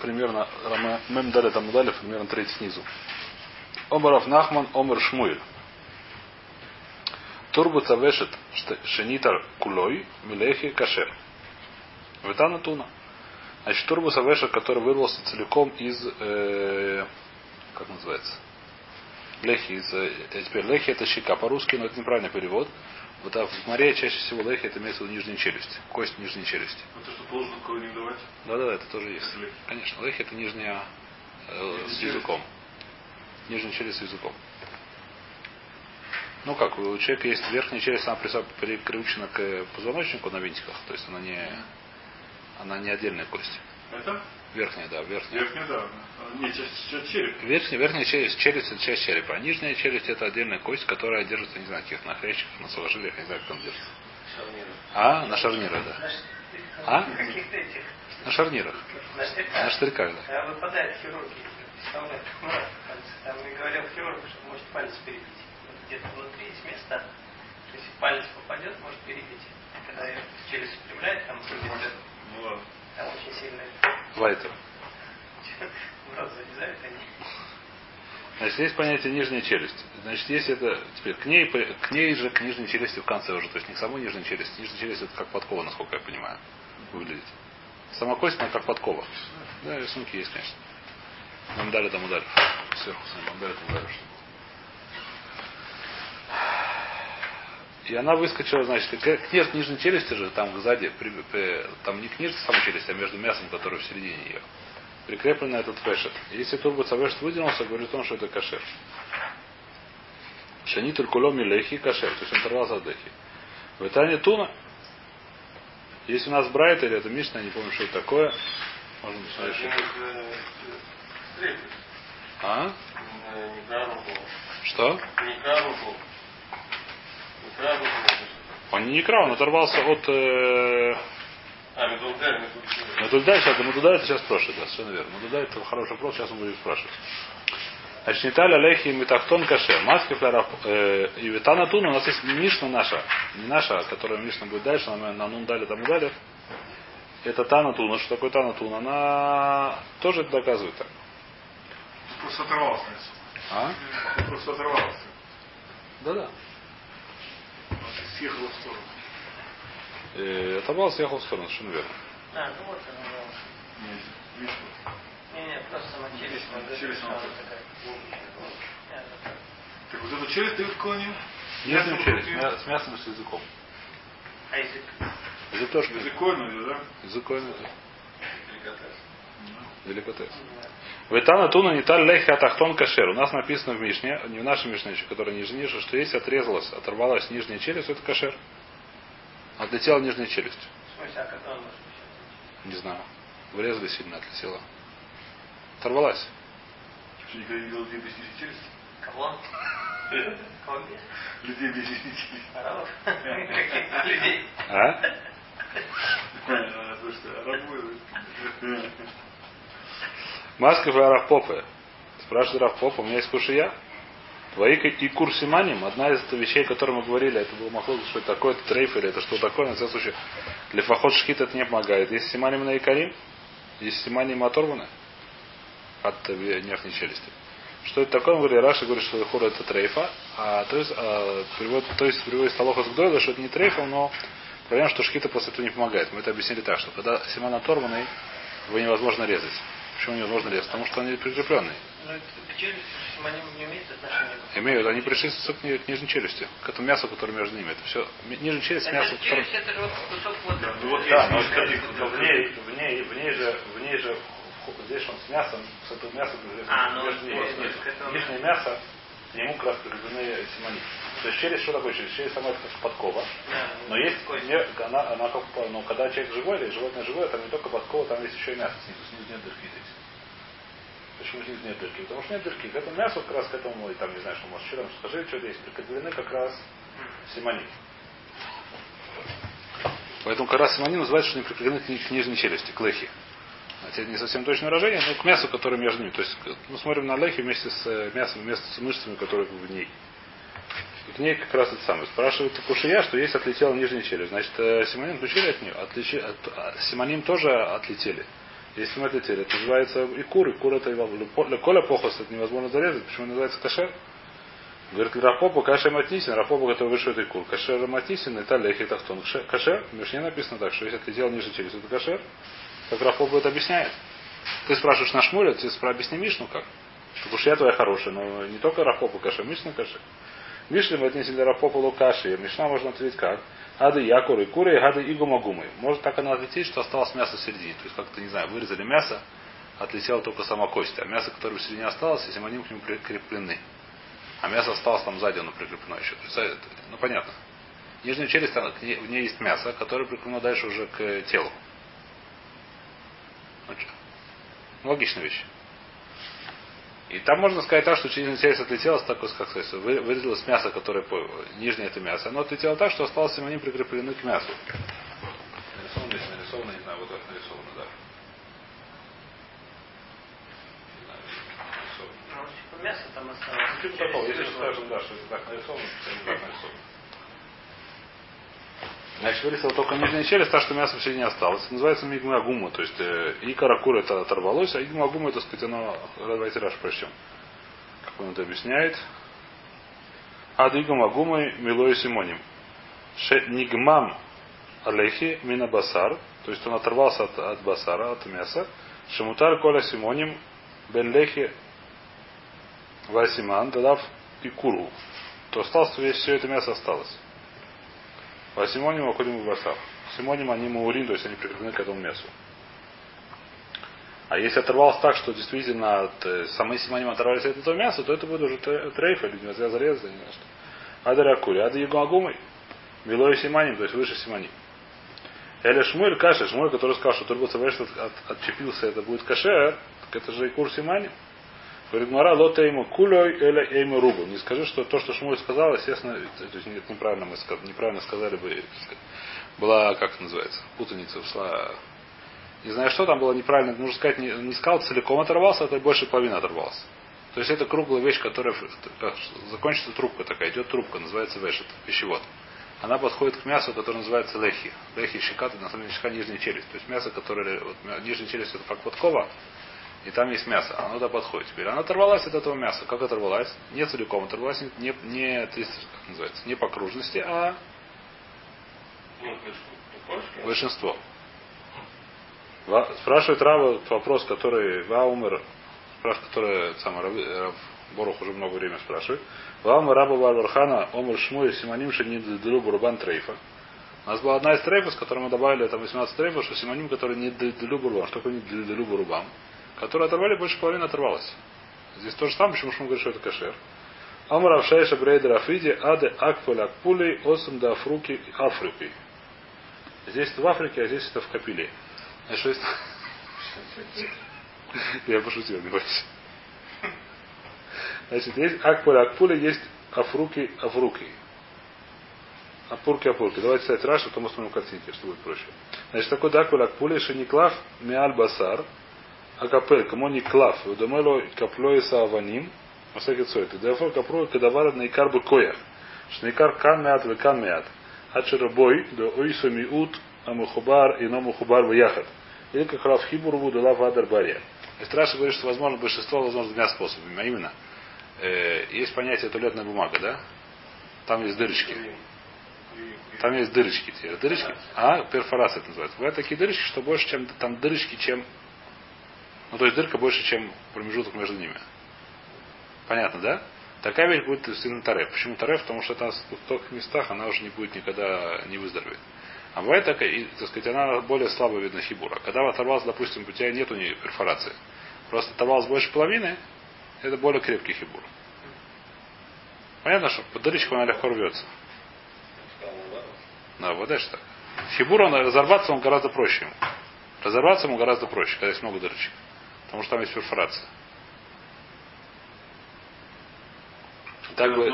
примерно Мем дали там дали примерно треть снизу. Омаров Нахман, Омар Шмуэль. Турбу цавешет шенитар кулой милехи кашер. Ветана туна. Значит, турбус авешек, который вырвался целиком из, э, как называется, лехи, из, э, теперь лехи это щека по-русски, но это неправильный перевод. Вот а в море чаще всего лехи это имеется в виду нижняя челюсть, кость нижней челюсти. Это что, должен кого-нибудь давать? Да, да, это тоже есть. Лехи. Конечно, лехи это нижняя э, с языком. Нижняя челюсть с языком. Ну как, у человека есть верхняя челюсть, она прикручена к позвоночнику на винтиках, то есть она не, она не отдельная кость. Это? Верхняя, да, верхняя. Верхняя, да. А, часть череп. Верхняя, верхняя челюсть, челюсть это часть черепа, а нижняя челюсть это отдельная кость, которая держится, не знаю, каких на хрящиках, на сухожилиях, не знаю, как он держится. А? На шарнирах, да. А? Каких-то этих. На шарнирах. На На штырьках. штырьках, да. Когда выпадает хирурги. Там и говорил хирург, что может палец перебить. Вот Где-то внутри есть места, то есть палец попадет, может перебить. Когда ее челюсть выпрямляет, там Ну ладно. Там очень сильно Лайтер. в рот залезают они. Значит, есть понятие нижняя челюсть. Значит, если это теперь к ней, к ней же к нижней челюсти в конце уже, то есть не к самой нижней челюсти. Нижняя челюсть это как подкова, насколько я понимаю, выглядит. Сама кость, она как подкова. Да, рисунки есть, конечно. Нам дали там ударив. Сверху нам дали там ударив. И она выскочила, значит, к, ниж- нижней челюсти же, там сзади, при- при- там не к нижней самой челюсти, а между мясом, которое в середине ее, прикреплен этот фешет. Если турбо цавешет выдвинулся, говорит он, что это кашер. Шани только ломи лехи кашер, то есть он оторвался от лехи. В Итане туна. Если у нас брайт или это Мишна, я не помню, что это такое. Можно посмотреть, это. Стрельбы. А? Коробу. Что? Не коробу. Не коробу. Он не крал, он оторвался от э, А, медулдарь. Медульдай, сейчас, Медульдай это сейчас спрашивает, да, совершенно верно. Медульдай это хороший вопрос, сейчас он будет спрашивать. Значит, не таля лехи метахтон каше. Маски флярах э, и витана тун. У нас есть Мишна наша, не наша, которая Мишна будет дальше, на, на нун дали там дали. Это Тана Туна. Что такое Тана Тун? Она тоже это доказывает так. Просто оторвался. А? Просто оторвался. Да-да. Съехал в сторону. Э, оторвался, съехал в сторону, совершенно верно. А, ну вот она. Нет, Миша. Не, не, просто сама челюсть. Челюсть, она такая. Так вот эту челюсть ты отклонил? Нижнюю Мясо челюсть, с мясом и с языком. А язык? Язык тоже Языкойную, да? Язык это Деликатес. Деликатес. Ветана туна не таль лехи атахтон кашер. У нас написано в Мишне, не в нашей Мишне, еще, которая ниже ниже, что если отрезалась, оторвалась нижняя челюсть, это кашер. Отлетела нижняя челюсть. В смысле, а? Не знаю. Врезали сильно, отлетела. Оторвалась. Что, никогда не видел людей без нижней челюсти? Кого? Людей без нижней челюсти. Людей? А? А, Слушай, арабы. Маска и Рафпопы. Спрашивает Рафпопа, у меня есть кушия. Твои и курсиманим, одна из вещей, о которой мы говорили, это был махлок, что это такое, это трейф или это что такое, на всякий случай, для фахот шхит это не помогает. Есть симаним на икарим, есть симаним оторваны от э, верхней челюсти. Что это такое? Он говорит, Раша говорит, что хур это трейфа, а то есть, а, перевод, то есть переводит Столоха с Гдойла, что это не трейфа, но проблема, что шхита после этого не помогает. Мы это объяснили так, что когда симан оторванный, его невозможно резать. Почему невозможно резать? Потому что они прикрепленные. Ну. Имеют, они пришли к, ни- к нижней челюсти, к этому мясу, которое между ними. Это все нижняя челюсть, Это мясо, которое... челюсть, это же вот кусок вот. Ну вот Да, но, но в ней, в ней, в ней же, в ней же, здесь он с мясом, с этого мяса А, ну, Нижнее мясо, к нему как раз прикреплены симони. То есть челюсть, что такое челюсть? Челюсть сама это как подкова. Да, Но есть, не- она, она как, ну, когда человек живой или животное живое, там не только подкова, там есть еще и мясо снизу, снизу нет дырки здесь. Почему снизу нет дырки? Потому что нет дырки. К этому мясу, как раз к этому, и там, не знаю, что может, что там, скажи, что здесь, прикреплены как раз симони. Поэтому как раз симони называется, что они прикреплены к нижней челюсти, к лехе. Это не совсем точное выражение, но к мясу, которое между ними. То есть мы смотрим на лехе вместе с э, мясом, вместе с мышцами, которые в ней. И к ней как раз это самое. Спрашивает Кушия, что есть отлетела нижняя челюсть. Значит, э, симоним включили от нее. Отличи, от, а, симоним тоже отлетели. Если мы отлетели, это называется и кур, и кур это для коля похос, это невозможно зарезать. Почему называется кашер? Говорит, Рапопа кашер матисин, Рапопа, который выше этой кур. Кашер матисин, это лехи тахтон. Кашер, в Мишне написано так, что если отлетел ниже через это кашер, как Рапопа это объясняет. Ты спрашиваешь на шмуля, ты объясни Мишну как? Потому что я твоя хорошая, но не только Рапопа кашер, Мишна кашер. Мишли мы отнесли Рапопа лукаши, Мишна можно ответить как? Ады якуры куры, гады игумагумы. Может так оно отлететь, что осталось мясо в середине. То есть как-то, не знаю, вырезали мясо, отлетела только сама кость. А мясо, которое в середине осталось, если они к нему прикреплены. А мясо осталось там сзади, оно прикреплено еще. То есть, ну понятно. Нижняя челюсть, в ней есть мясо, которое прикреплено дальше уже к телу. Ну, что? Логичная вещь. И там можно сказать так, что через челюсть отлетело, так как сказать, вырезалось мясо, которое нижнее это мясо. Оно отлетело так, что осталось симоним прикреплены к мясу. Нарисовано, если нарисовано, не знаю, вот так нарисовано, да. Мясо там осталось. Ну, типа такого, если скажем, да, что это так нарисовано, то не так нарисовано. Значит, вылетела только нижняя челюсть, та, что мясо в середине осталось. Это называется мигмагума. То есть э, и каракур это оторвалось, а игмагума, так сказать, оно... Давайте раз прочтем. Как он это объясняет. Ад игмагумой милой симоним. Ше нигмам алехи мина басар. То есть он оторвался от, от басара, от мяса. Шемутар коля симоним бен лехи васиман дадав и куру. То осталось, весь все это мясо осталось. А симоним уходим в басар. Симоним они маурин, то есть они прикреплены к этому мясу. А если оторвалось так, что действительно от э, самой симоним оторвались от этого мяса, то это будет уже трейф или нельзя зарезать, не знаю что. Ада ракури, ада ягуагумой, милой симоним, то есть выше симоним. Или шмуль кашер, шмуль, который сказал, что от, отчепился, это будет кашер, так это же и курс симоним. Говорит, Мара, лота ему кулей или ему рубу. Не скажи, что то, что Шмуль сказал, естественно, то есть нет, неправильно мы неправильно сказали бы, была, как это называется, путаница, ушла. Не знаю, что там было неправильно, нужно сказать, не, не сказал, целиком оторвался, а то больше половины оторвался. То есть это круглая вещь, которая как, закончится трубка такая, идет трубка, называется вешет, пищевод. Она подходит к мясу, которое называется лехи. Лехи щека, на самом деле щека нижняя челюсть. То есть мясо, которое, вот, нижняя челюсть это подкова, и там есть мясо, оно туда подходит. Теперь она оторвалась от этого мяса. Как оторвалась? Не целиком оторвалась, не, не, как называется, не по окружности, а большинство. Спрашивает Рава вопрос, который Ваумер, спрашивает, который сам Борух уже много времени спрашивает. Ваумер Раба Варвархана, Омер Шмуй, Симоним Шени Делю Рубан Трейфа. У нас была одна из трейфов, с которой мы добавили там 18 трейфов, что Симоним, который не Делю Бурбан. Что такое не Делю Бурбан? Которые оторвали, больше половины оторвалось. Здесь то же самое, почему мы говорим, что это кашер. Амар Авшайша Брейдер Африди Аде Акполь Акпулей Осам да Афруки Африки. Здесь это в Африке, а здесь это в Капиле. Значит, что есть... Я пошутил, не бойся. Значит, есть Акполь Акпулей, есть Афруки Афруки. Апурки Апурки. Давайте читать Раш, а потом посмотрим картинки, что будет проще. Значит, такой Дакуль Акпулей Шениклав Миаль Басар – Акапель, кому не клав, удомело каплоиса аваним, масакет соет. Дефор капру кадавара на икар букоях. Шнейкар кан мят векан мят. Ачерабой, да ойсу миут, амухубар и номухубар ваяхат. Или как Рав Хибур вудала вадар бария. И Страша говорит, что возможно большинство, возможно, двумя способами. А именно, э, есть понятие туалетная бумага, да? Там есть дырочки. Там есть дырочки. Дырочки, а, перфорация это называется. Бывают такие дырочки, что больше, чем там дырочки, чем ну, то есть дырка больше, чем промежуток между ними. Понятно, да? Такая вещь будет сильно тареф. Почему тареф? Потому что это в таких местах она уже не будет никогда не выздороветь. А бывает такая, так сказать, она более слабо видна хибура. Когда оторвалась, допустим, у тебя нету ни перфорации, просто оторвалась больше половины, это более крепкий хибур. Понятно, что под дырочку она легко рвется. Да, вот это так. Хибур, разорваться он гораздо проще. Разорваться ему гораздо проще, когда есть много дырочек. Потому что там есть перфорация. Так бы...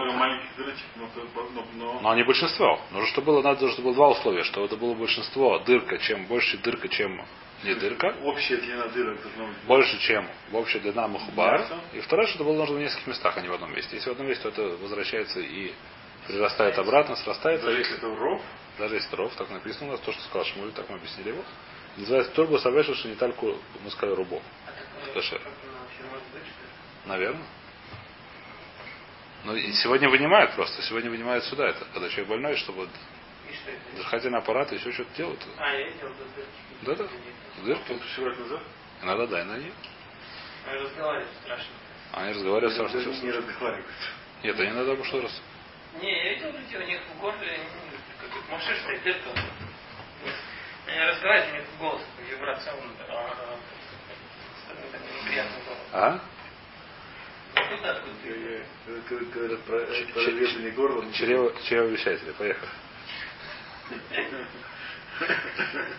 Но они большинство. Нужно, чтобы было, надо, чтобы было два условия, что это было большинство дырка, чем больше дырка, чем не дырка. Общая длина дырок должна быть. Больше, чем общая длина махубар. И второе, что это было нужно в нескольких местах, а не в одном месте. Если в одном месте, то это возвращается и прирастает обратно, срастается. Даже если это ров? Даже если это ров, так написано у нас, то, что сказал Шмуль, так мы объяснили его. Называется турбу савеша шинитальку, мы сказали, рубо. Ли? Наверное. Ну, и сегодня вынимают просто. Сегодня вынимают сюда это. Когда человек больной, чтобы дыхательный аппарат и еще что-то делают. А, я видел до дырки. Да-да. Дырки. Иногда да, иногда нет. Ну, Разговаривать страшно. Они разговаривают страшно. Всё не слышно. разговаривает. Нет, они иногда что раз. Не, я видел людей, у них в горле, как машина стоит, дырка. Они разговаривают, у них голос, вибрация, а, а, такой, такой неприятный голос. А? Куда откуда ты? Я- я- когда Говорят про Ч- про ч- ветрение горла. Чрево, чревовещатели. Поехали.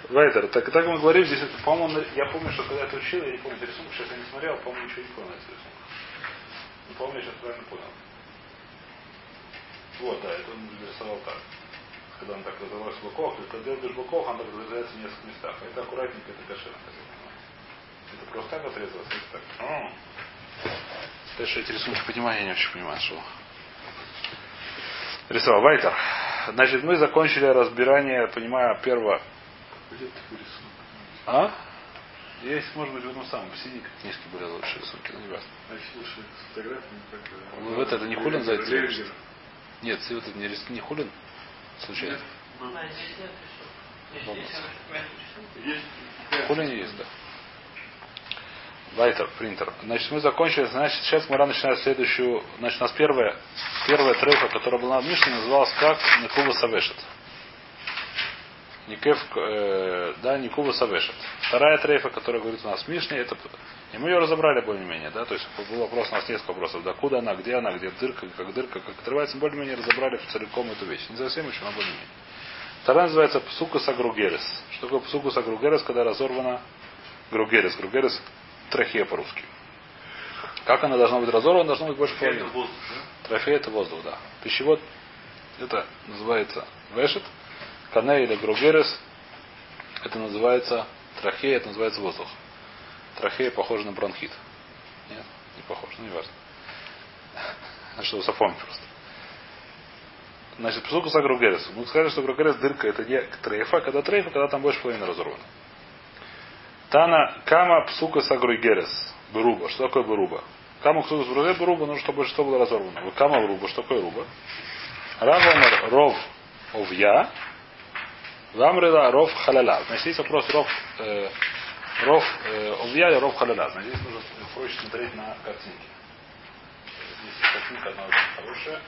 Вайтер, так, так мы говорим, здесь, это, по-моему, я помню, что когда я это учил, я не помню рисунок, сейчас я не смотрел, по-моему, ничего не понял на этот рисунок. Не помню, я сейчас правильно понял. Вот, да, это он нарисовал так. Когда он так разорвался в боков, когда делаешь боков, он так разрезается в нескольких местах. А это аккуратненько, это кошерно, как. Это просто так отрезалось, это так. М. Ты что эти рисунки понимаю, я не очень понимаю, что. Рисовал. Вайтер. Значит, мы закончили разбирание, понимаю, первого. Где такой рисунок? А? Есть, может быть, в этом самом. В синих книжке были лучшие рисунки, но не важно. А слушай, с фотографиями как э, Ну, вот это не хулин за это? Нет, ты вот это не, не хулин? Случайно. Есть. Хулин есть, да. Вайтер, принтер. Значит, мы закончили. Значит, сейчас Мара начинает следующую. Значит, у нас первая, первая трейфа, которая была в Мишне, называлась как Никува Савешет. Никев, э, да, Никува Савешет. Вторая трейфа, которая говорит у нас в Мишне, это и мы ее разобрали более-менее, да, то есть был вопрос, у нас несколько вопросов, да, куда она, где она, где дырка, как дырка, как отрывается, более-менее разобрали целиком эту вещь. Не совсем еще, но более-менее. Вторая называется псука сагругерес. Что такое псука сагругерес, когда разорвана гругерес? Гругерес трахея по-русски. Как она должна быть разорвана? Должно быть больше половины. Трофей это воздух, да. Пищевод это называется вешет. Кане или гругерес это называется трахея, это называется воздух. Трахея похожа на бронхит. Нет, не похож, ну не важно. Что запомнить просто. Значит, псуку за гругерес. Мы сказали, что гругерес дырка это не трейфа, когда трейфа, когда там больше половины разорвано. Тана кама псука сагругерес. Беруба. Что такое беруба? Кама псука сагругерес беруба, нужно, чтобы большинство было разорвано. Кама беруба. Что такое руба? Равамар ров овья. Вамрила ров халяла. Значит, есть вопрос ров, э, ров э, овья или ров халяла. Значит, здесь нужно проще смотреть на картинки. Здесь картинка одна очень хорошая.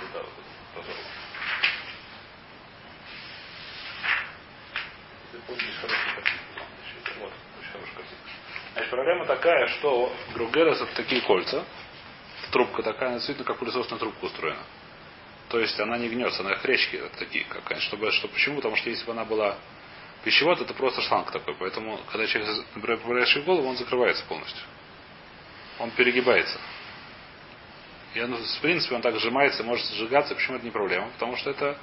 Туда вот разорвано. Ты помнишь хорошую Вот, очень хорошая картинка. Значит, проблема такая, что Гругерес это такие кольца. Трубка такая, действительно как пылесосная трубка устроена. То есть она не гнется, она хречки такие, как чтобы, что почему? Потому что если бы она была пищевод, это просто шланг такой. Поэтому, когда человек, например, в голову, он закрывается полностью. Он перегибается. И он, в принципе, он так сжимается, может сжигаться. Почему это не проблема? Потому что это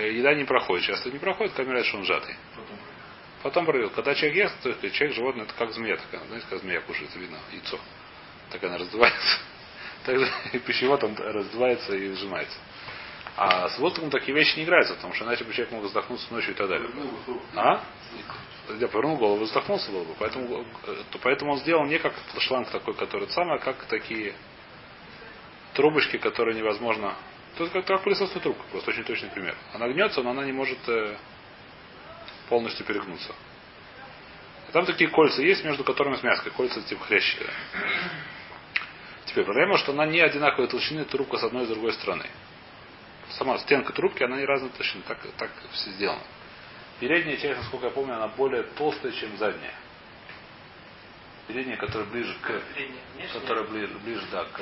еда не проходит. Часто не проходит, камера, что он сжатый. Потом. Пройдет. Когда человек ест, то есть человек, животное, это как змея такая. Знаете, как змея кушает, видно, яйцо. Так она раздувается. Также и пищевод он раздувается и сжимается. А с воздухом такие вещи не играются, потому что иначе бы человек мог задохнуться ночью и так далее. А? Я повернул голову, задохнулся было бы. Поэтому, э, то, поэтому он сделал не как шланг такой, который самый, а как такие трубочки, которые невозможно. Есть как, как пылесосная трубка, просто очень точный пример. Она гнется, но она не может э, полностью перегнуться. И там такие кольца есть, между которыми смязка. Кольца типа хрящи. Теперь проблема, что она не одинаковой толщины трубка с одной и с другой стороны. Сама стенка трубки, она не разной толщины. Так, так все сделано. Передняя часть, насколько я помню, она более толстая, чем задняя. Передняя, которая ближе к... Внешняя. Которая ближе, ближе да, к...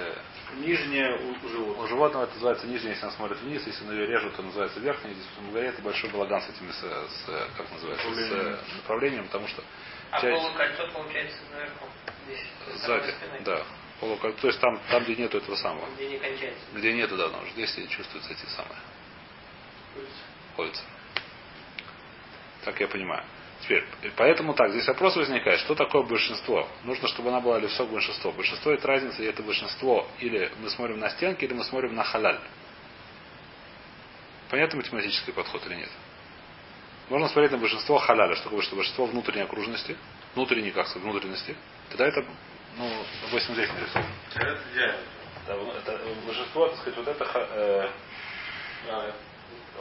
Нижняя у, животных. У животного это называется нижняя, если она смотрит вниз, если на ее режут, то называется верхняя. Здесь в Мугаре это большой балаган с этими, с, с- как называется, Направлением. с направлением, потому что А часть полукольцо получается наверху. Здесь. сзади, да. Полуколь- То есть там, там, где нету этого самого. Где не кончается. Где нету, да, но здесь чувствуются эти самые кольца. Так я понимаю. Теперь, поэтому так, здесь вопрос возникает, что такое большинство? Нужно, чтобы она была левсок большинство. Большинство это разница, и это большинство. Или мы смотрим на стенки, или мы смотрим на халяль. Понятно математический подход или нет? Можно смотреть на большинство халяля, что такое большинство внутренней окружности, внутренней, как сказать, внутренности. Тогда это, ну, допустим, здесь нарисовано. Это идеально. Это э, большинство, так сказать, вот это э,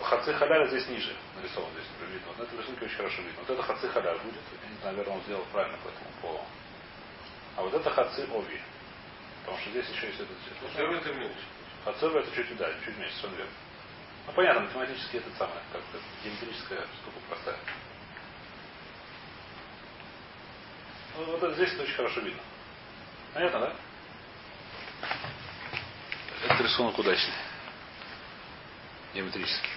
Хаци халяля здесь ниже нарисован, здесь например, видно. Вот на этой рисунке очень хорошо видно. Вот это хаци халяль будет. Я не знаю, наверное, он сделал правильно по этому полу. А вот это хаци ови. Потому что здесь еще есть этот цвет. ну, это меньше. Хацева это чуть, да, чуть меньше, совершенно верно. Ну, понятно, математически это самое, как геометрическая штука простая. Ну, вот это здесь это очень хорошо видно. Понятно, да? Этот рисунок удачный. Геометрический.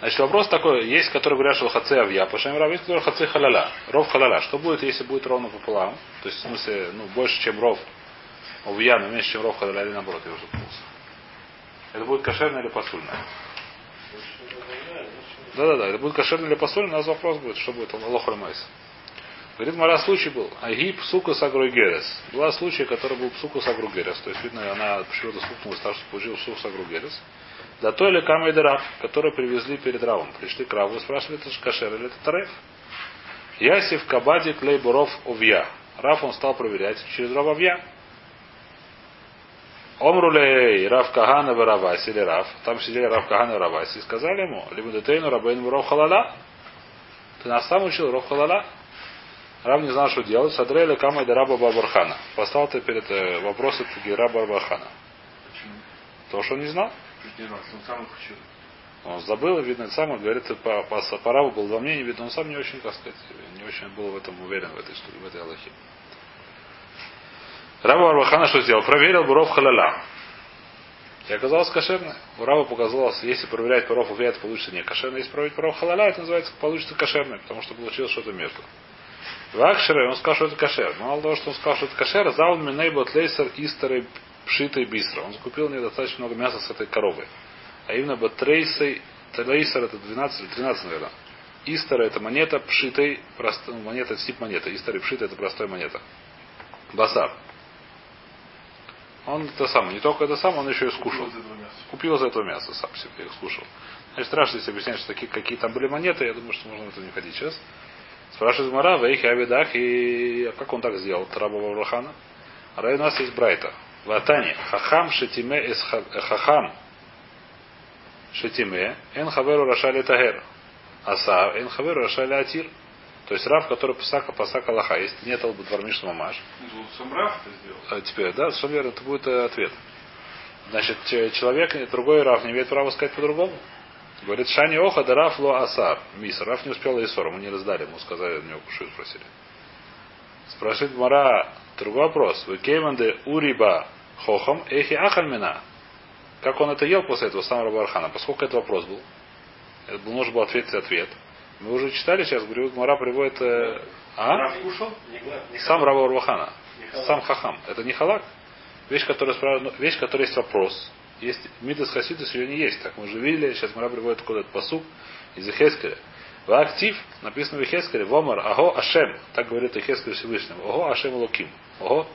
Значит, вопрос такой, есть, которые говорят, что хаце авья, пашем рав, есть, которые хаце халяля. Ров халяля. Что будет, если будет ровно пополам? То есть, в смысле, ну, больше, чем ров овья, но меньше, чем ров халяля, или наоборот, я уже запутался. Это будет кошерное или посульное? Да-да-да, это будет кошерное или посульное, у нас вопрос будет, что будет Аллаху Майс. Говорит, Мара случай был. Агиб псука сагругерес. Была случай, который был псука сагругерес. То есть, видно, она почему-то стукнулась так, что получил псук сагругерес. Да то или камай раб, который привезли перед равом. Пришли к раву и спрашивали, это же кашер или это тареф. Ясив кабади клей буров овья. Раф он стал проверять через рав овья. Омрулей Рав Кагана и Раваси или Рав. Там сидели Рав Кагана и Раваси. И сказали ему, либо детейну Рабейну Ров Халала. Ты нас сам учил Ров Халала. Рав не знал, что делать. Садрейли Камай Раба Барбархана. Поставил ты перед э, вопросом Гера Барбархана. Потому что он не знал. Он сам их учил. Он забыл, видно, сам говорит, по, по, по был во мнении, видно, он сам не очень, как сказать, не очень был в этом уверен, в этой штуке, в этой Аллахе. Раба Арбахана что сделал? Проверил буров халяля. И оказалось кошерное. У Раба показалось, если проверять паров увяет, получится не кошерно. Если проверить паров халяля, это называется получится кошерное, потому что получилось что-то между. В Акшере он сказал, что это кошер. Мало того, что он сказал, что это кошер, зал минейбот лейсер исторой пшитой бистро. Он закупил мне достаточно много мяса с этой коровы. А именно батрейсой, лейсер это 12 или 13, наверное. Истора это монета, пшитой, прост... монета, тип монеты. Истора и пшитой это простая монета. Басар. Он это самое, не только это самое, он еще и скушал. Купил из этого мяса, сам себе их скушал. Значит, страшно если объяснять, что такие, какие там были монеты, я думаю, что можно в это не ходить сейчас. Спрашивает Мара, вейхи авидах, и а как он так сделал, Раба Ваврахана? А у нас есть Брайта. Ватани, хахам шетиме из хахам шетиме, эн хаверу рашали тагер. Аса, эн хаверу рашали атир. То есть рав, который пасака пасака лаха. Если нет албудвармиш мамаш, Ну, Сам Раф это сделал. а теперь, да, совершенно верно, это будет э, ответ. Значит, че- человек, другой Раф не имеет права сказать по-другому. Говорит, Шани Оха, да Раф ло асар. Миср. Раф не успел Исор, ему не раздали, ему сказали, у него кушают спросили. Спрашивает Мара, другой вопрос. Вы кейманде уриба хохам эхи ахальмина. Как он это ел после этого самого Рабархана? Поскольку это вопрос был, это был, нужно было ответить ответ. Мы уже читали сейчас, говорю, Мара приводит... э, а? Сам Раба Урвахана. Сам Хахам. Это не халак. Вещь, которая, спра- ну, вещь, которая есть вопрос. Есть Мидас Хасидус ее не есть. Так мы уже видели, сейчас Мара приводит куда-то посук из Ихескеля. В актив написано в Ихескеле, Вомар, Аго Ашем. Так говорит Ихескель Всевышнему. Ого Ашем Локим. Ого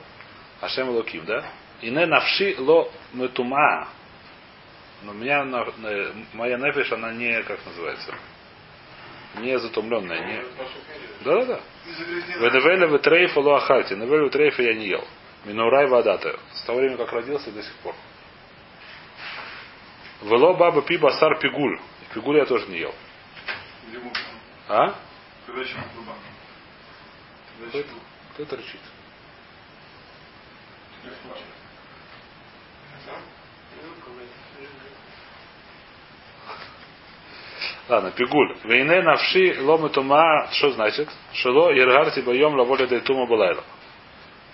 Ашем Локим, да? И не навши ло метума. Но меня моя нефиш, она не, как называется, не затумленная, не... Да-да-да. Веневеля в трейфа луахати. Невеля трейфа я не ел. Минурай водата. С того времени, как родился, до сих пор. Вело баба пи басар пигуль. Пигуль я тоже не ел. А? Когда еще? Когда Кто кто это рычит? Ладно, пигуль. Вейне навши ломы тума, что значит? Шило ергарти боем лаволя дай тума балайла.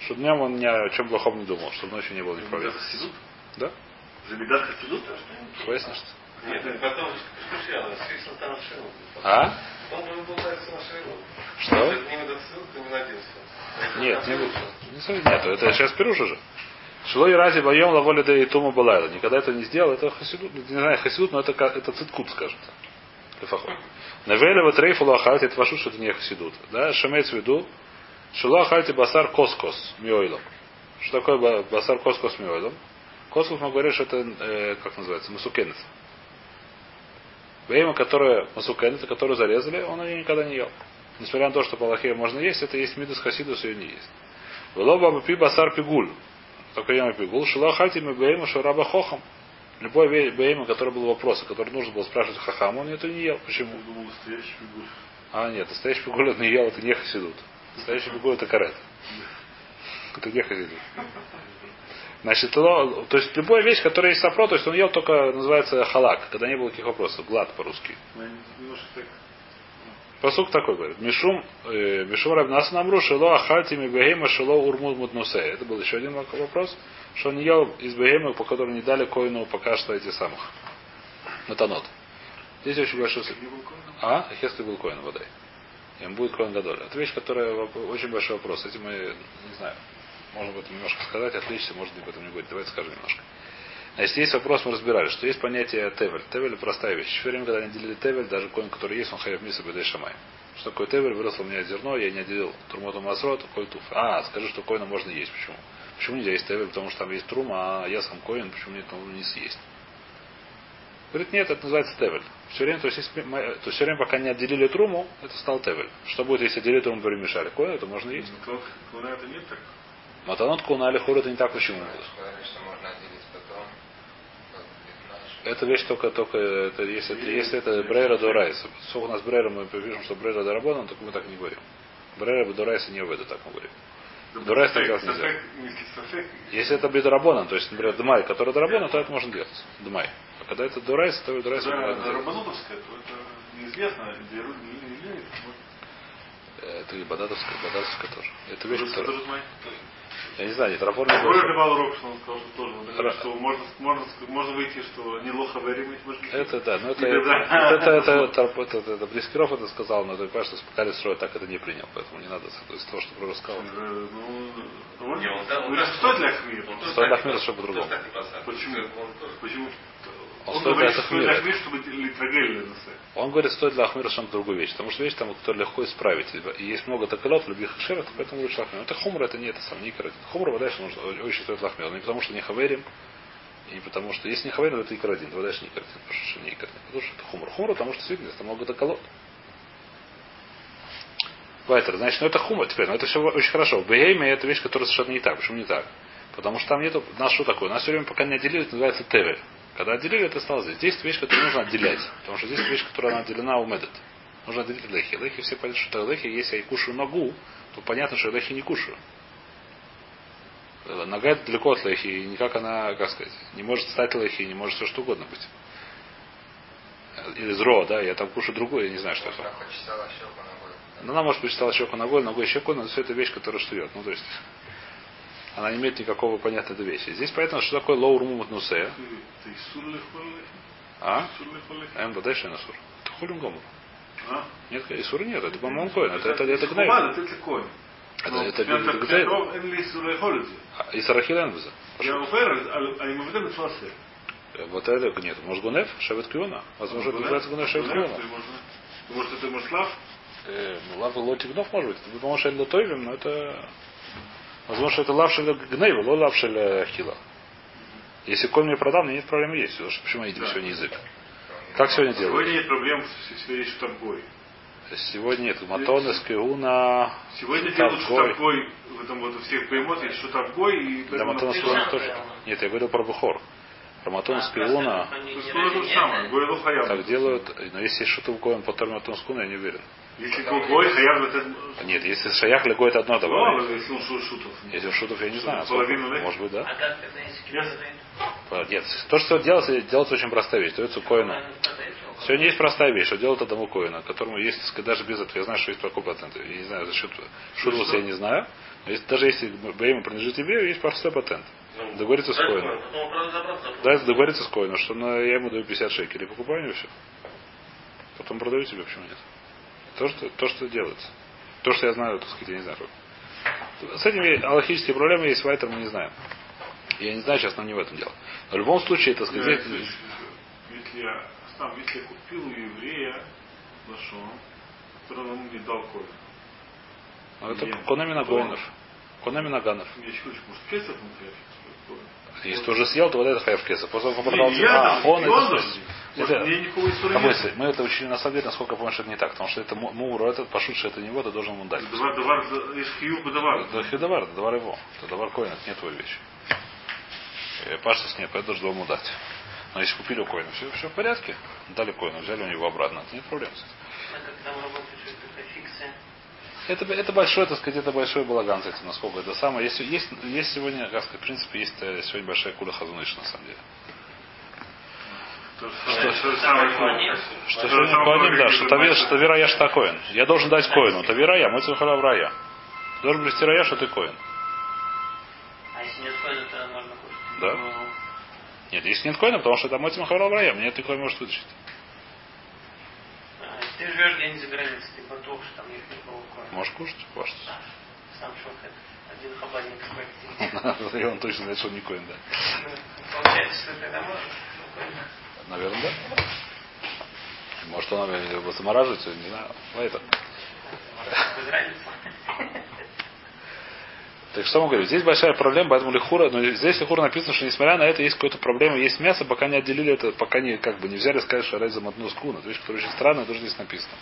Что днем он ни о чем плохом не думал, чтобы ночью не было неправильно. Да? Замедат Хасидут? Пояснишь? что? Нет, потом свистнул там шею. А? Он был на шею. Что? Не ссылку, не надеялся. Нет, не. Не нет, это сейчас пируш уже. Шло и рази боем лаволи да и тума балайла. Никогда это не сделал, это хасидут, не знаю, хасидут, но это, это циткут, скажем так. Лефахот. Навелева трейфу лахальти, это вашу, что это не хасидут. Да, что имеется в виду? Шило ахальти басар коскос миойлом. Что такое ба- басар коскос миойлом? Коскос мы говорим, что это, э, как называется, масукенец. Бейма, которая масукен, это которую зарезали, он ее никогда не ел. Несмотря на то, что по Аллахе можно есть, это есть мидус хасидус, ее не есть. Велоба пи басар пигуль. Только я пигул. Шилахати мы бейма шараба хохам. Любой бейма, который был вопрос, который нужно было спрашивать хахам, он это не ел. Почему? Думал, настоящий фигур. А, нет, настоящий пигуль он не ел, это не хасидут. Настоящий пигуль это карет. Это не хасидут. Значит, то, то есть любая вещь, которая есть сапро, то есть он ел только, называется халак, когда не было никаких вопросов, глад по-русски. Немножко так Посук такой говорит. Мишум, э, Мишум Рабнас намру, шело ахальти ми бегема, шело урмуд мутнусе. Это был еще один вопрос, что он не ел из бегема, по которому не дали коину пока что эти самых. Матанот. Здесь очень большой... А? Хесли был коин водай. Им будет коин гадоль. Это вещь, которая очень большой вопрос. Этим мы, не знаю, можно об этом немножко сказать, отвлечься, может об этом не будет. Давайте скажем немножко. Значит, есть вопрос, мы разбирали, что есть понятие тевель. Тевель простая вещь. Все время, когда они делили тевель, даже коин, который есть, он хаяв миса бедей шамай. Что такое тевель? Выросло у меня зерно, я не отделил турмоту масрот, коль туф. А, скажи, что коина можно есть. Почему? Почему нельзя есть тевель? Потому что там есть трума, а я сам коин, почему мне это не съесть? Говорит, нет, это называется тевель. Все время, то есть, если то есть все время, пока не отделили труму, это стал тевель. Что будет, если отделили труму, перемешали? Коин, это можно есть. Ну, Кона это нет так. Матанот куна или хур это не так можно потом. как пятнашек. Это вещь только, только это, если, это, если это брейра до райса. Сколько у нас брейра, мы пишем, что брейра до рабона, только мы так не говорим. Брейра до райса не веду, так мы говорим. Дурайс так делать нельзя. Если это бедрабона, то есть, например, дмай, который драбона, то это можно делать. Дмай. А когда это дурайс, то дурайс когда можно это делать. рабанутовская, то это неизвестно, где не не имеет. Это и бадатовская, бадатовская тоже. Это вещь, которая... Я не знаю, нет, Рафор не Ой, говорит. давал урок, что он сказал, что тоже. Он Ра- что можно, можно, можно выйти, что не лоха варим, может быть. Это да, но это, это, это, это, это, это, это, это Брискиров это сказал, но ты понимаешь, что Спакали строит так это не принял, поэтому не надо то есть то, что Пророк сказал. Э, Ну, он Не, он да, он говорит, да, что для он Ахмир? тоже Стоит так Ахмир, не что пос- по-другому. тоже так не посадит. Почему? Он тоже. Почему? Он Он стоит говорит, для для Ахмира. Ахмир, чтобы литрагель Он говорит, стоит для Ахмира совершенно другую вещь, потому что вещь там, которую легко исправить. И есть много такалот, любых шеров, поэтому лучше лахмир. Это хумра, это не это сам, не карадин. Хумра, вода, что нужно, очень стоит лахмир. Не потому что не хаверим, и не потому что, если не хаверим, то это и карадин. Вода, не карадин, потому что не карадин. Потому что это хумра. Хумра, потому что действительно, там много такалот. Вайтер, значит, ну это хума теперь, но это все очень хорошо. Бейме это вещь, которая совершенно не так. Почему не так? Потому что там нету, у нас что такое? У нас все время пока не отделили, это называется тевель. Когда отделили, это стало здесь. Здесь вещь, которую нужно отделять. Потому что здесь вещь, которая она отделена у медет. Нужно отделить лехи. Лехи все понятно, что это лехи, если я и кушаю ногу, то понятно, что я лехи не кушаю. Э, Нога это далеко от лехи, и никак она, как сказать, не может стать лехи, не может все что угодно быть. Э, Или зро, да, я там кушаю другое, я не знаю, что это. Но она, может, почитала щеку ногой, ногой щекой, но все это вещь, которая штует. Ну, то есть, она не имеет никакого понятной вещи. Здесь понятно, что такое лоур мумат нусе. А? Эм бадайши насур. Это холим гомор. Нет, Исура нет, это по-моему коин. Это, это, это гнев. Это, это, это гнев. Исарахил энбуза. Вот это нет. Может гунев, шавет кюна. Возможно, это называется гунев шавет кюна. Может, это муслав? Э, Лав и лотик гнов может быть. Это, по-моему, шавет лотоевим, но это... Возможно, что это лав шель гнейва, ло лав шель хила. Если конь мне продал, мне нет проблем есть. Потому что Почему я едим Да. сегодня язык? Как сегодня делают? Сегодня нет проблем, если есть штабгой. Сегодня нет. Матонес, киуна, Сегодня делают штабгой в этом вот у всех поймот есть штабгой и Да, поэтому Матонес, на- киуна тоже. Нет, я говорил про Бухор. Про Матонес, киуна. То есть то же самое. Гой ло хаяб. Так делают, но если шуту коин по Матонес куна, я не уверен. Если гой хаяб, это... Нет, если шаях легой, это одно Ну, добавить. если он шу- шутов. Если шутов, я не знаю. Половину, сколько. да? Может быть, да? А как тогда если? Нет, то, что делается, делается очень простая вещь. Дается коину. Сегодня есть простая вещь, что делают одному коину, которому есть, даже без этого, я знаю, что есть такой патент. Я не знаю, за счет шутвуса я не знаю. Но если, даже если Бейма принадлежит тебе, есть простой патент. Ну, Договориться с коином. Да, договориться с коином, что ну, я ему даю 50 шекелей, покупаю и все. Потом продаю тебе, почему нет? То, что, то, что делается. То, что я знаю, так сказать, я не знаю. С этими аллахические проблемы есть, Вайтер мы не знаем. Я не знаю, сейчас нам не в этом дело. Но в любом случае, это сказать, есть, Если я, сам, если я купил у еврея лошон, который он мне дал коин. ну, это Нет. Конамина Гоинов. Конамина Ганов. Я еще хочу, может, кесов хаяв? Если ты уже съел, то вот это хаяв кеса. После он продал А, он это Это- нет. мы это учили на самом деле, насколько я помню, что это не так. Потому что это му- мур, этот пошут, что это не его, ты должен ему дать. Давар, давар, из хиюба давар. Это хидавар, это давар его. Это давар коин, это не твоя вещь. Э, Паштас нет, поэтому должен ему дать. Но если купили у коина, все, все в порядке. Дали коину, взяли у него обратно. Это нет проблем с. А как там работает, что это? Это, это большой, так сказать, это большой балаган с этим, насколько это самое. Есть, есть, есть сегодня, как сказать, в принципе, есть э, сегодня большая куля хазуныш, на самом деле. Что То же сегодня самое, коиним, да, что и тавир, мальчик. что тавира я что коин. Я должен дать коину. Тавира я, в рая. Ты должен привести рая, что ты коин. А если нет коина, то можно кушать? Да. Ну, Нет, если нет коина, потому что это мотим хавара в рая, мне ты коин может вытащить. а, ты живешь где-нибудь за границей, ты готов, что там нет никакого коина. Можешь кушать, ваш. Сам шохет. Один хабарник. И он точно знает, что он не коин, да. Ну, Получается, что тогда можно? Ну. Наверное, да. Может, он его замораживается, не знаю. Ну, это. Без разницы. Так что мы говорим? Здесь большая проблема, поэтому лихура, но здесь лихура написано, что несмотря на это, есть какая-то проблема, есть мясо, пока не отделили это, пока не, как бы, не взяли, сказать, что рай замотну скуна. Это вещь, которая очень странная, тоже здесь написано.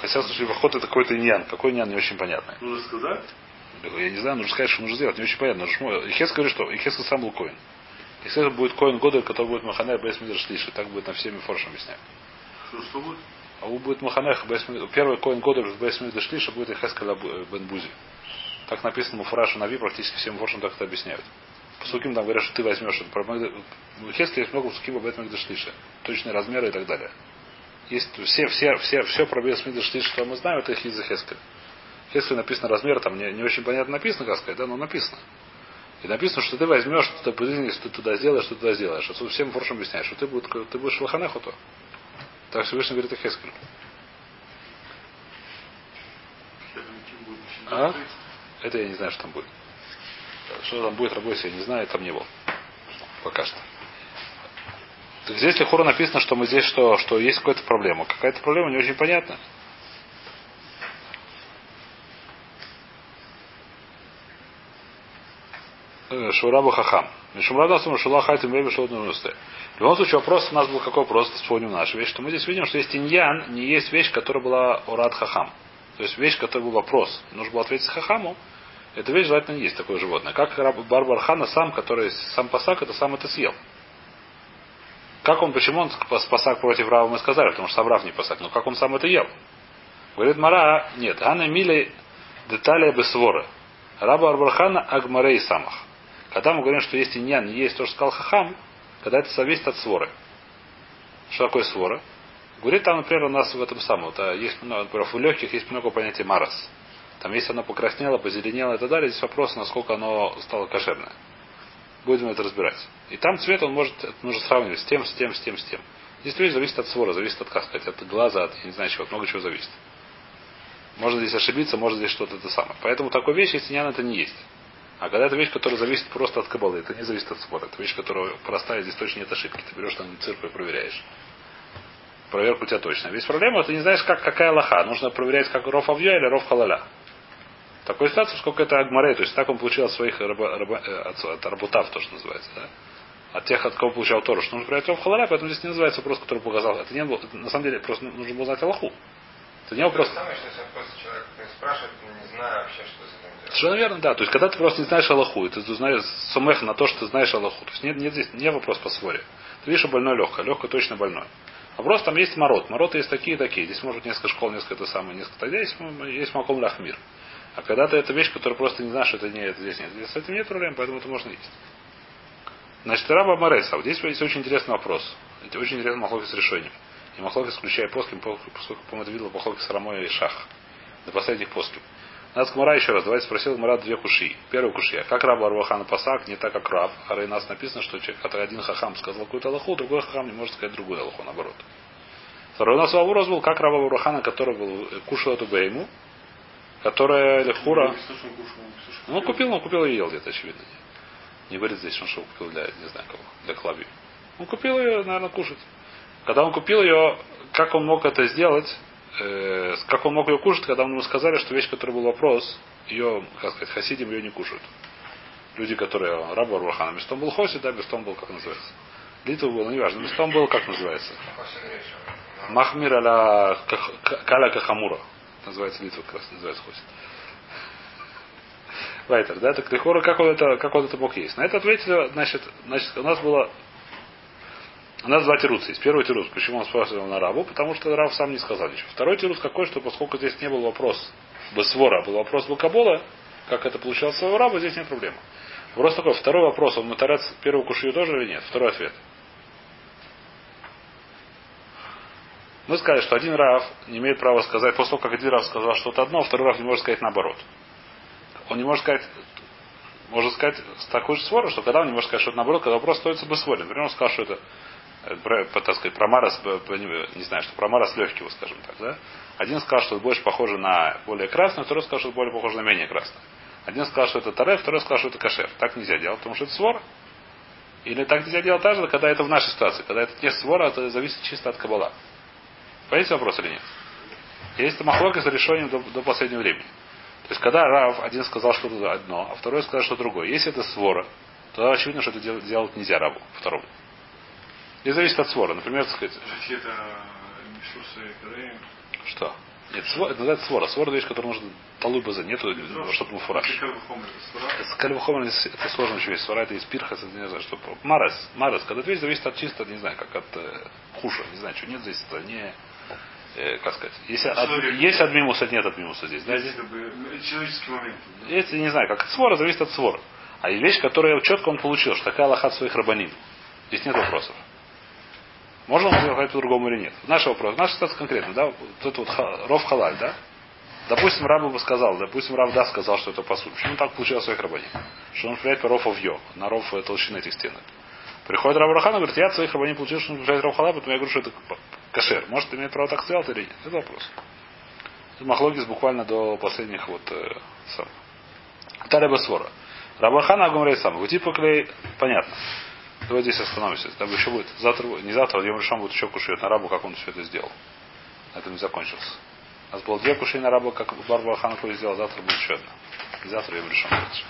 Хотя, слушай, выход это какой-то иньян. Какой иньян, не очень понятно. Нужно сказать? Я не знаю, нужно сказать, что нужно сделать, не очень понятно. Ихес говорит, что Ихес сам был Если это будет коин года, который будет Маханех без Мидр Шлиши, так будет на всеми форшем объясняют. Что, что будет? А у будет Маханех Первый коин года без Мидр Шлиша будет Ихескаля бен Бузи. Так написано в Фурашу Нави, практически всем форшем так это объясняют. Псуким там говорят, что ты возьмешь. про Мегда- В Хескеле есть много псуким об этом Шлиша. Точные размеры и так далее. Есть все, все, все, все про без Мидр Шлиша, что мы знаем, это их из Хескеля. В Хескеле написано размер, там не, не очень понятно написано, как сказать, да, но написано. И написано, что ты возьмешь, что ты будешь, что ты туда сделаешь, что ты туда сделаешь. Отсюда всем форшем объясняешь, что ты, будешь, ты будешь в Лоханеху то. Так Всевышний говорит. Следующий будет. А? Это я не знаю, что там будет. Что там будет, работать, я не знаю, там не был. Пока что. Так здесь лихура написано, что мы здесь что, что есть какая-то проблема. Какая-то проблема не очень понятна. Шураба Хахам. Мишумрада Сумра Шула Хайтим Беби Шулотнусте. В любом случае вопрос у нас был какой вопрос, вспомним нашу вещь, что мы здесь видим, что есть иньян, не есть вещь, которая была урад хахам. То есть вещь, которая был вопрос. Нужно было ответить хахаму. Эта вещь желательно не есть такое животное. Как Барбар Хана сам, который сам пасак, это сам это съел. Как он, почему он пасак против Рава, мы сказали, потому что сам Рав не пасак. Но как он сам это ел? Говорит Мара, нет, Ана Мили детали бесворы. Раба Арбархана Агмарей Самах. Когда мы говорим, что есть иньян, есть то, что сказал Хахам, когда это зависит от своры. Что такое свора? Говорит там, например, у нас в этом самом, да, есть много, например, у легких есть много понятия марас. Там, если оно покраснело, позеленело и так далее, здесь вопрос, насколько оно стало кошерное. Будем это разбирать. И там цвет он может, это нужно сравнивать с тем, с тем, с тем, с тем. Здесь вещь зависит от свора, зависит от, как сказать, от глаза, от, я не знаю чего, от много чего зависит. Можно здесь ошибиться, может здесь что-то это самое. Поэтому такой вещь, если не это не есть. А когда это вещь, которая зависит просто от кабалы, это не зависит от спора. Это вещь, которая простая, здесь точно нет ошибки. Ты берешь там цирку и проверяешь. Проверку у тебя точно. Весь проблема, ты не знаешь, как, какая лоха. Нужно проверять, как ров авья или ров халаля. Такой ситуации, сколько это агмаре, то есть так он получил от своих раба, раба, э, от, от рабутав, то, что называется, да? От тех, от кого получал Тору, что нужно проверять ров халаля, поэтому здесь не называется вопрос, который показал. Это не был, это, на самом деле, просто нужно было знать Аллаху. То же самое, что если просто человек спрашивает, не знаю вообще, что с этим делать. Совершенно верно, да. То есть, когда ты просто не знаешь Аллаху, и ты знаешь сумех на то, что ты знаешь Аллаху. То есть, нет, нет здесь не вопрос по своре. Ты видишь, что больной легкое. Легкое точно больное. Вопрос там есть мород. Мороты есть такие и такие. Здесь может быть несколько школ, несколько это самое, несколько. Тогда есть, есть маком лахмир. А когда ты это вещь, которую просто не знаешь, что это не это здесь нет. Здесь с этим нет проблем, поэтому это можно есть. Значит, раба Мареса. Здесь есть очень интересный вопрос. Это очень интересный махлоки с решением. И махлоки включая плоским, поскольку, по-моему, это видел махлоки с Рамой и Шах. До последних плоским. Нас Гмара еще раз. Давайте спросил Гмара две куши. Первая кушья. Как раба Арвахана Пасак, не так, как Раб. А у нас написано, что человек, один хахам сказал какую-то аллаху, другой хахам не может сказать другую аллаху, наоборот. Второй у нас вопрос был, как раба Арвахана, который был, кушал эту бейму, которая лехура. Ну, он купил, он купил и ел где-то, очевидно. Не говорит здесь, что он купил для, не знаю кого, для клави. Он купил ее, наверное, кушать. Когда он купил ее, как он мог это сделать, э, как он мог ее кушать, когда ему сказали, что вещь, которая был вопрос, ее, как сказать, хасидим ее не кушают. Люди, которые раба Рухана, местом был хосид, да, местом был, как называется. Литва было, неважно. Местом было, как называется? Махмир аля Каля Кахамура. Называется Литва, как раз называется хосит. Вайтер, да, так Лихора, как он это, как он это мог есть? На это ответили, значит, значит, у нас было у нас два тируса есть. Первый тирус, почему он спрашивал на рабу, потому что Рав сам не сказал ничего. Второй тирус какой, что поскольку здесь не был вопрос Басвора, был вопрос Бакабола, как это получалось своего раба, здесь нет проблемы. Вопрос такой, второй вопрос, он матарец первого кушью тоже или нет? Второй ответ. Мы сказали, что один Рав не имеет права сказать, после того, как один Рав сказал что-то одно, второй Рав не может сказать наоборот. Он не может сказать, может сказать с такой же сворой, что когда он не может сказать что-то наоборот, когда вопрос стоится бы своден. Например, он сказал, что это, про, так сказать, про Марас, не знаю, что про Марас легкого, скажем так, да? Один сказал, что это больше похоже на более красное, второй сказал, что это более похоже на менее красное. Один сказал, что это таре, второй сказал, что это кашер. Так нельзя делать, потому что это свор. Или так нельзя делать также, когда это в нашей ситуации. Когда это не свора, это зависит чисто от кабала. Понимаете вопрос или нет? Есть махлока с решением до, до последнего времени. То есть, когда Рав один сказал что-то одно, а второй сказал что другое. Если это свора, то очевидно, что это дел- делать нельзя Раву, второму. И зависит от свора. Например, так сказать, что? Нет, свора, это называется свора. Свора вещь, которую нужно талуй база, нету, чтобы мы фураж. Кальвахомер это сложная вещь. Свара это из пирха, это не знаю, что. Марес, марес. Когда вещь зависит от чисто, не знаю, как от э, хуша, не знаю, что нет здесь, это не, э, как сказать. Если от, есть от мимуса, нет от мимуса здесь. Да, здесь Как бы человеческий момент. если не знаю, как от свора, зависит от свора. А есть вещь, которая четко он получил, что такая лоха от своих рабаним. Здесь нет вопросов. Можно он сказать по-другому или нет? Наш вопрос. Наш ситуация конкретно, да? Это вот ров халаль, да? Допустим, раб бы сказал, допустим, раб да сказал, что это посуд. Почему так получил от своих рабаним? Что он влияет по ров йо, на ров э, толщины этих стенок. Приходит Рав Рахан и говорит, я от своих рабаним получил, что он влияет ров халаль, поэтому я говорю, что это кашер. Может, имеет право так сделать или нет? Это вопрос. Махлогис буквально до последних вот э, сам. Тареба свора. Рабахана говорит сам. Гути поклей, понятно. Давай здесь остановимся. Там еще будет. Завтра, не завтра, а Йомришон будет еще кушать на рабу, как он все это сделал. На этом не закончился. У нас было две кушей на рабу, как Барбара Ханакова сделал. Завтра будет еще одна. И завтра Йомришон будет.